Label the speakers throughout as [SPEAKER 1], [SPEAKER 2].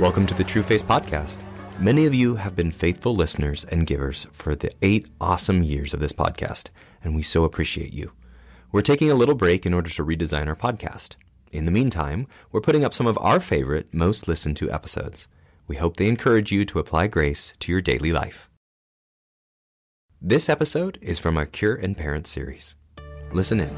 [SPEAKER 1] Welcome to the True Face Podcast. Many of you have been faithful listeners and givers for the eight awesome years of this podcast, and we so appreciate you. We're taking a little break in order to redesign our podcast. In the meantime, we're putting up some of our favorite, most listened to episodes. We hope they encourage you to apply grace to your daily life. This episode is from our Cure and Parent series. Listen in.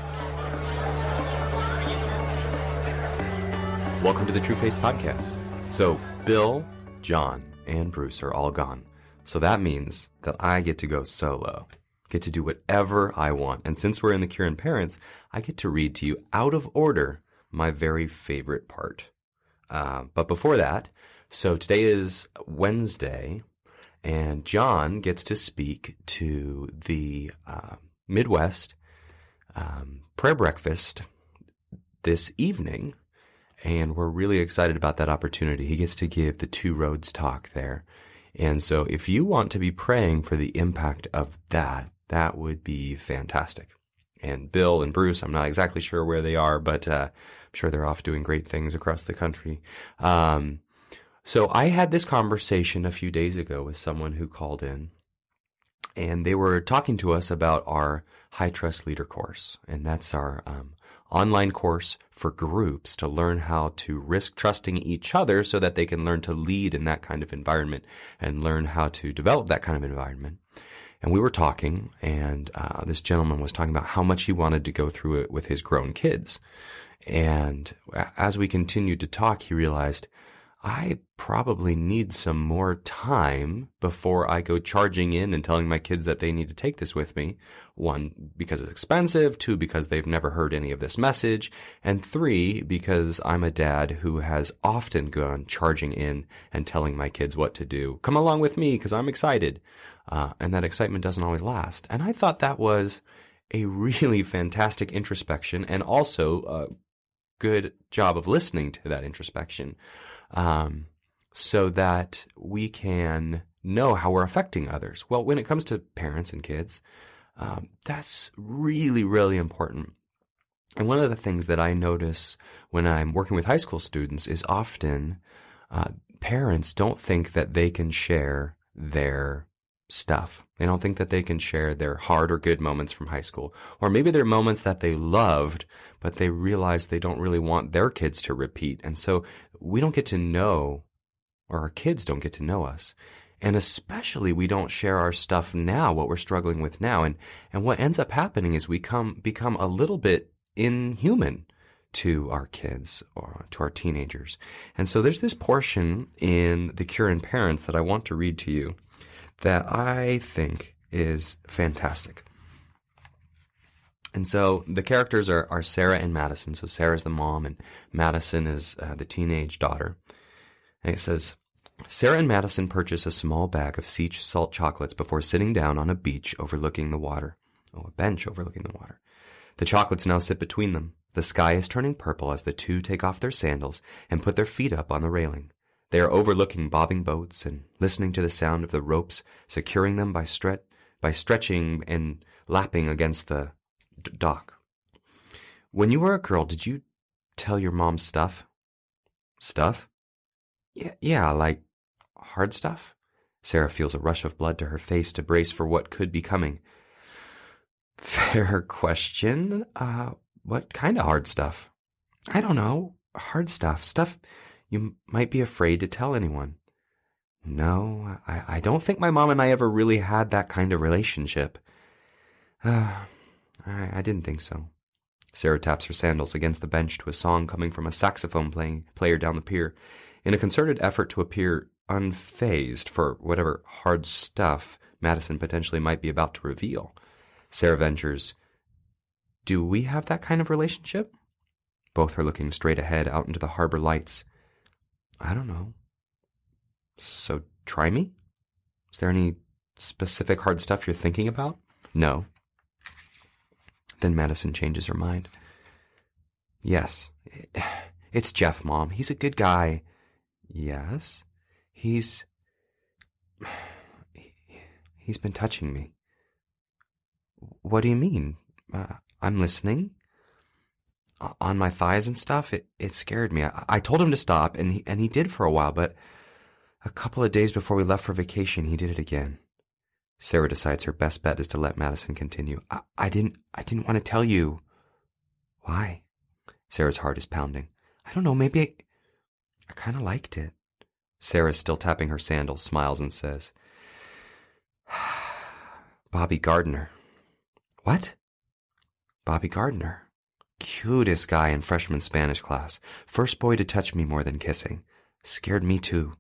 [SPEAKER 1] Welcome to the True Face Podcast. So, Bill, John, and Bruce are all gone. So that means that I get to go solo, get to do whatever I want. And since we're in the and Parents, I get to read to you out of order my very favorite part. Uh, but before that, so today is Wednesday, and John gets to speak to the uh, Midwest um, prayer breakfast this evening and we're really excited about that opportunity. He gets to give the Two Roads talk there. And so if you want to be praying for the impact of that, that would be fantastic. And Bill and Bruce, I'm not exactly sure where they are, but uh, I'm sure they're off doing great things across the country. Um, so I had this conversation a few days ago with someone who called in, and they were talking to us about our High Trust Leader course, and that's our um, online course for groups to learn how to risk trusting each other so that they can learn to lead in that kind of environment and learn how to develop that kind of environment. And we were talking, and uh, this gentleman was talking about how much he wanted to go through it with his grown kids. And as we continued to talk, he realized, I probably need some more time before I go charging in and telling my kids that they need to take this with me. One, because it's expensive. Two, because they've never heard any of this message. And three, because I'm a dad who has often gone charging in and telling my kids what to do. Come along with me because I'm excited. Uh, and that excitement doesn't always last. And I thought that was a really fantastic introspection and also a good job of listening to that introspection um, so that we can know how we're affecting others. Well, when it comes to parents and kids, um, that's really, really important. And one of the things that I notice when I'm working with high school students is often uh, parents don't think that they can share their stuff. They don't think that they can share their hard or good moments from high school. Or maybe they're moments that they loved, but they realize they don't really want their kids to repeat. And so we don't get to know, or our kids don't get to know us. And especially we don't share our stuff now, what we're struggling with now. And, and what ends up happening is we come, become a little bit inhuman to our kids or to our teenagers. And so there's this portion in The Cure and Parents that I want to read to you that I think is fantastic. And so the characters are, are Sarah and Madison. So Sarah's the mom, and Madison is uh, the teenage daughter. And it says Sarah and Madison purchase a small bag of sea salt chocolates before sitting down on a beach overlooking the water. Oh, a bench overlooking the water. The chocolates now sit between them. The sky is turning purple as the two take off their sandals and put their feet up on the railing. They are overlooking bobbing boats and listening to the sound of the ropes securing them by, stre- by stretching and lapping against the d- dock. When you were a girl, did you tell your mom stuff? Stuff? Yeah, yeah, like hard stuff? Sarah feels a rush of blood to her face to brace for what could be coming. Fair question. Uh, what kind of hard stuff? I don't know. Hard stuff. Stuff you might be afraid to tell anyone. No, I, I don't think my mom and I ever really had that kind of relationship. Uh, I, I didn't think so. Sarah taps her sandals against the bench to a song coming from a saxophone playing player down the pier. In a concerted effort to appear unfazed for whatever hard stuff Madison potentially might be about to reveal, Sarah ventures, Do we have that kind of relationship? Both are looking straight ahead out into the harbor lights. I don't know. So try me? Is there any specific hard stuff you're thinking about? No. Then Madison changes her mind. Yes. It's Jeff, Mom. He's a good guy. Yes. He's. He's been touching me. What do you mean? Uh, I'm listening. On my thighs and stuff, it, it scared me. I, I told him to stop, and he, and he did for a while, but a couple of days before we left for vacation, he did it again. Sarah decides her best bet is to let Madison continue. I, I didn't I didn't want to tell you. Why? Sarah's heart is pounding. I don't know, maybe I, I kind of liked it. Sarah, still tapping her sandals, smiles and says, Bobby Gardner. What? Bobby Gardner. Cutest guy in freshman Spanish class. First boy to touch me more than kissing. Scared me too.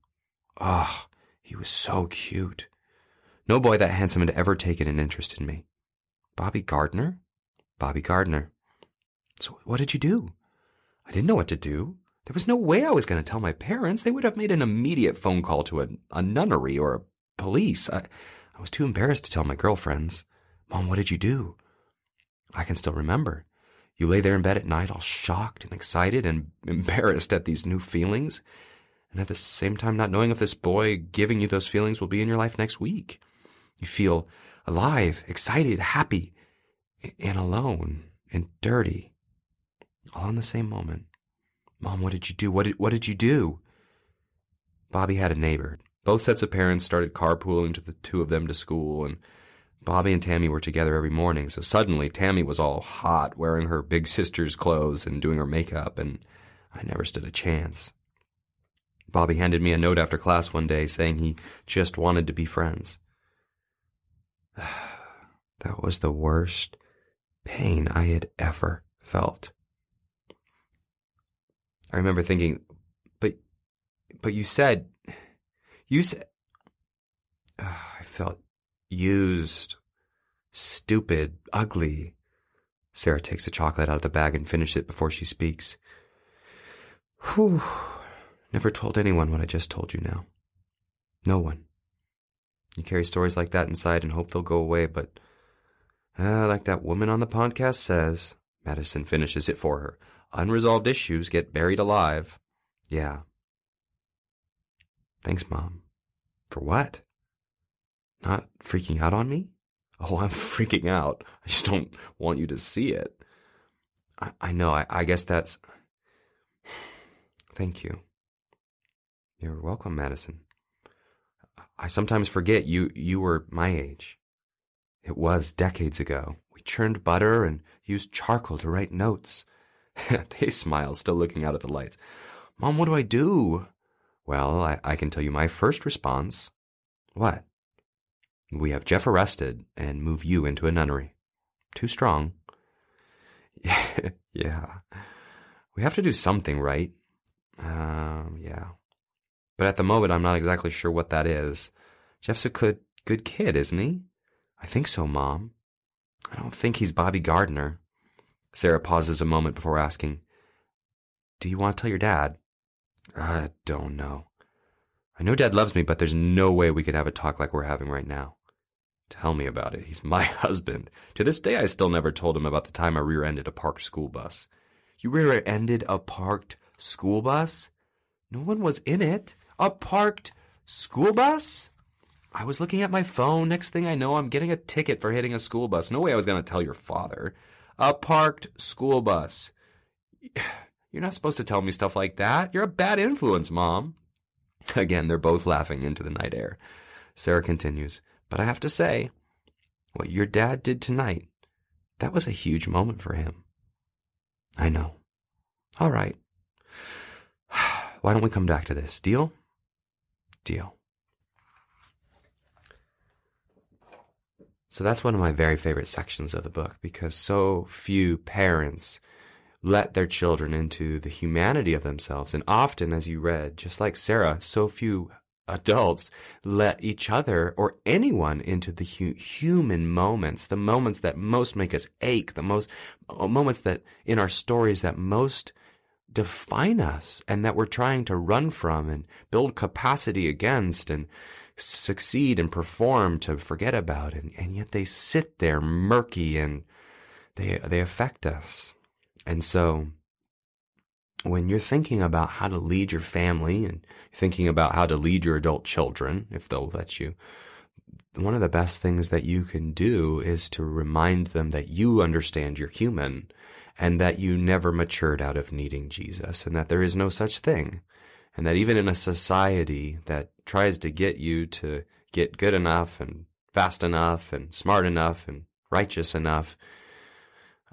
[SPEAKER 1] Oh, he was so cute. No boy that handsome had ever taken an interest in me. Bobby Gardner? Bobby Gardner. So what did you do? I didn't know what to do. There was no way I was going to tell my parents. They would have made an immediate phone call to a, a nunnery or a police. I, I was too embarrassed to tell my girlfriends. Mom, what did you do? I can still remember. You lay there in bed at night all shocked and excited and embarrassed at these new feelings, and at the same time not knowing if this boy giving you those feelings will be in your life next week. You feel alive, excited, happy, and alone and dirty, all in the same moment. Mom, what did you do? What did, what did you do? Bobby had a neighbor. Both sets of parents started carpooling to the two of them to school, and Bobby and Tammy were together every morning. So suddenly, Tammy was all hot, wearing her big sister's clothes and doing her makeup, and I never stood a chance. Bobby handed me a note after class one day saying he just wanted to be friends. that was the worst pain I had ever felt. I remember thinking, but, but you said, you said, I felt used, stupid, ugly. Sarah takes the chocolate out of the bag and finishes it before she speaks. Whew. Never told anyone what I just told you now. No one. You carry stories like that inside and hope they'll go away, but uh, like that woman on the podcast says, Madison finishes it for her. Unresolved issues get buried alive. Yeah. Thanks, Mom. For what? Not freaking out on me? Oh, I'm freaking out. I just don't want you to see it. I, I know. I, I guess that's. Thank you. You're welcome, Madison. I sometimes forget you you were my age. It was decades ago. We churned butter and used charcoal to write notes. they smile, still looking out at the lights. Mom, what do I do? Well, I, I can tell you my first response. What? We have Jeff arrested and move you into a nunnery. Too strong. yeah. We have to do something, right? Um, yeah. But at the moment, I'm not exactly sure what that is. Jeff's a good, good kid, isn't he? I think so, Mom. I don't think he's Bobby Gardner. Sarah pauses a moment before asking, Do you want to tell your dad? I don't know. I know Dad loves me, but there's no way we could have a talk like we're having right now. Tell me about it. He's my husband. To this day, I still never told him about the time I rear ended a parked school bus. You rear ended a parked school bus? No one was in it. A parked school bus? I was looking at my phone. Next thing I know, I'm getting a ticket for hitting a school bus. No way I was going to tell your father. A parked school bus. You're not supposed to tell me stuff like that. You're a bad influence, Mom. Again, they're both laughing into the night air. Sarah continues, But I have to say, what your dad did tonight, that was a huge moment for him. I know. All right. Why don't we come back to this? Deal? Deal. So that's one of my very favorite sections of the book because so few parents let their children into the humanity of themselves. And often, as you read, just like Sarah, so few adults let each other or anyone into the hu- human moments, the moments that most make us ache, the most uh, moments that in our stories that most define us and that we're trying to run from and build capacity against and succeed and perform to forget about. And, and yet they sit there murky and they they affect us. And so when you're thinking about how to lead your family and thinking about how to lead your adult children if they'll let you one of the best things that you can do is to remind them that you understand you're human and that you never matured out of needing Jesus, and that there is no such thing, and that even in a society that tries to get you to get good enough and fast enough and smart enough and righteous enough,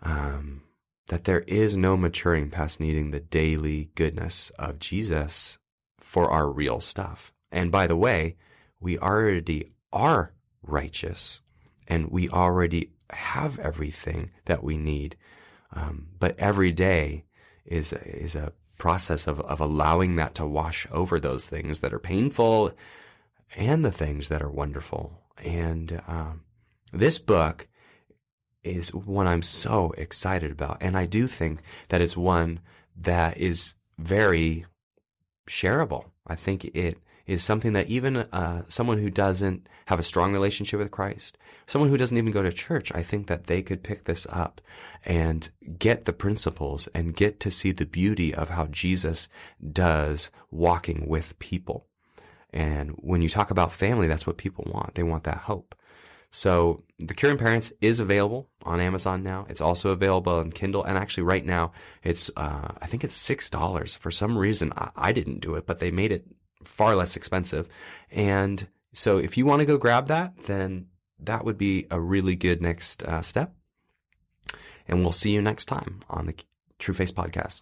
[SPEAKER 1] um, that there is no maturing past needing the daily goodness of Jesus for our real stuff. And by the way, we already are righteous and we already have everything that we need. Um, but every day is is a process of, of allowing that to wash over those things that are painful and the things that are wonderful. And um, this book is one I'm so excited about. And I do think that it's one that is very shareable. I think it is something that even uh, someone who doesn't have a strong relationship with Christ, someone who doesn't even go to church, I think that they could pick this up and get the principles and get to see the beauty of how Jesus does walking with people. And when you talk about family, that's what people want. They want that hope. So the Cure and Parents is available on Amazon now. It's also available on Kindle, and actually, right now, it's uh, I think it's six dollars. For some reason, I, I didn't do it, but they made it far less expensive. And so, if you want to go grab that, then that would be a really good next uh, step. And we'll see you next time on the True Face Podcast.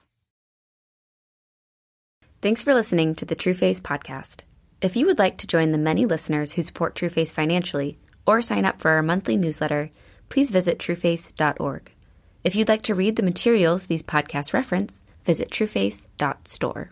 [SPEAKER 2] Thanks for listening to the True Face Podcast. If you would like to join the many listeners who support True Face financially or sign up for our monthly newsletter, please visit trueface.org. If you'd like to read the materials these podcasts reference, visit trueface.store.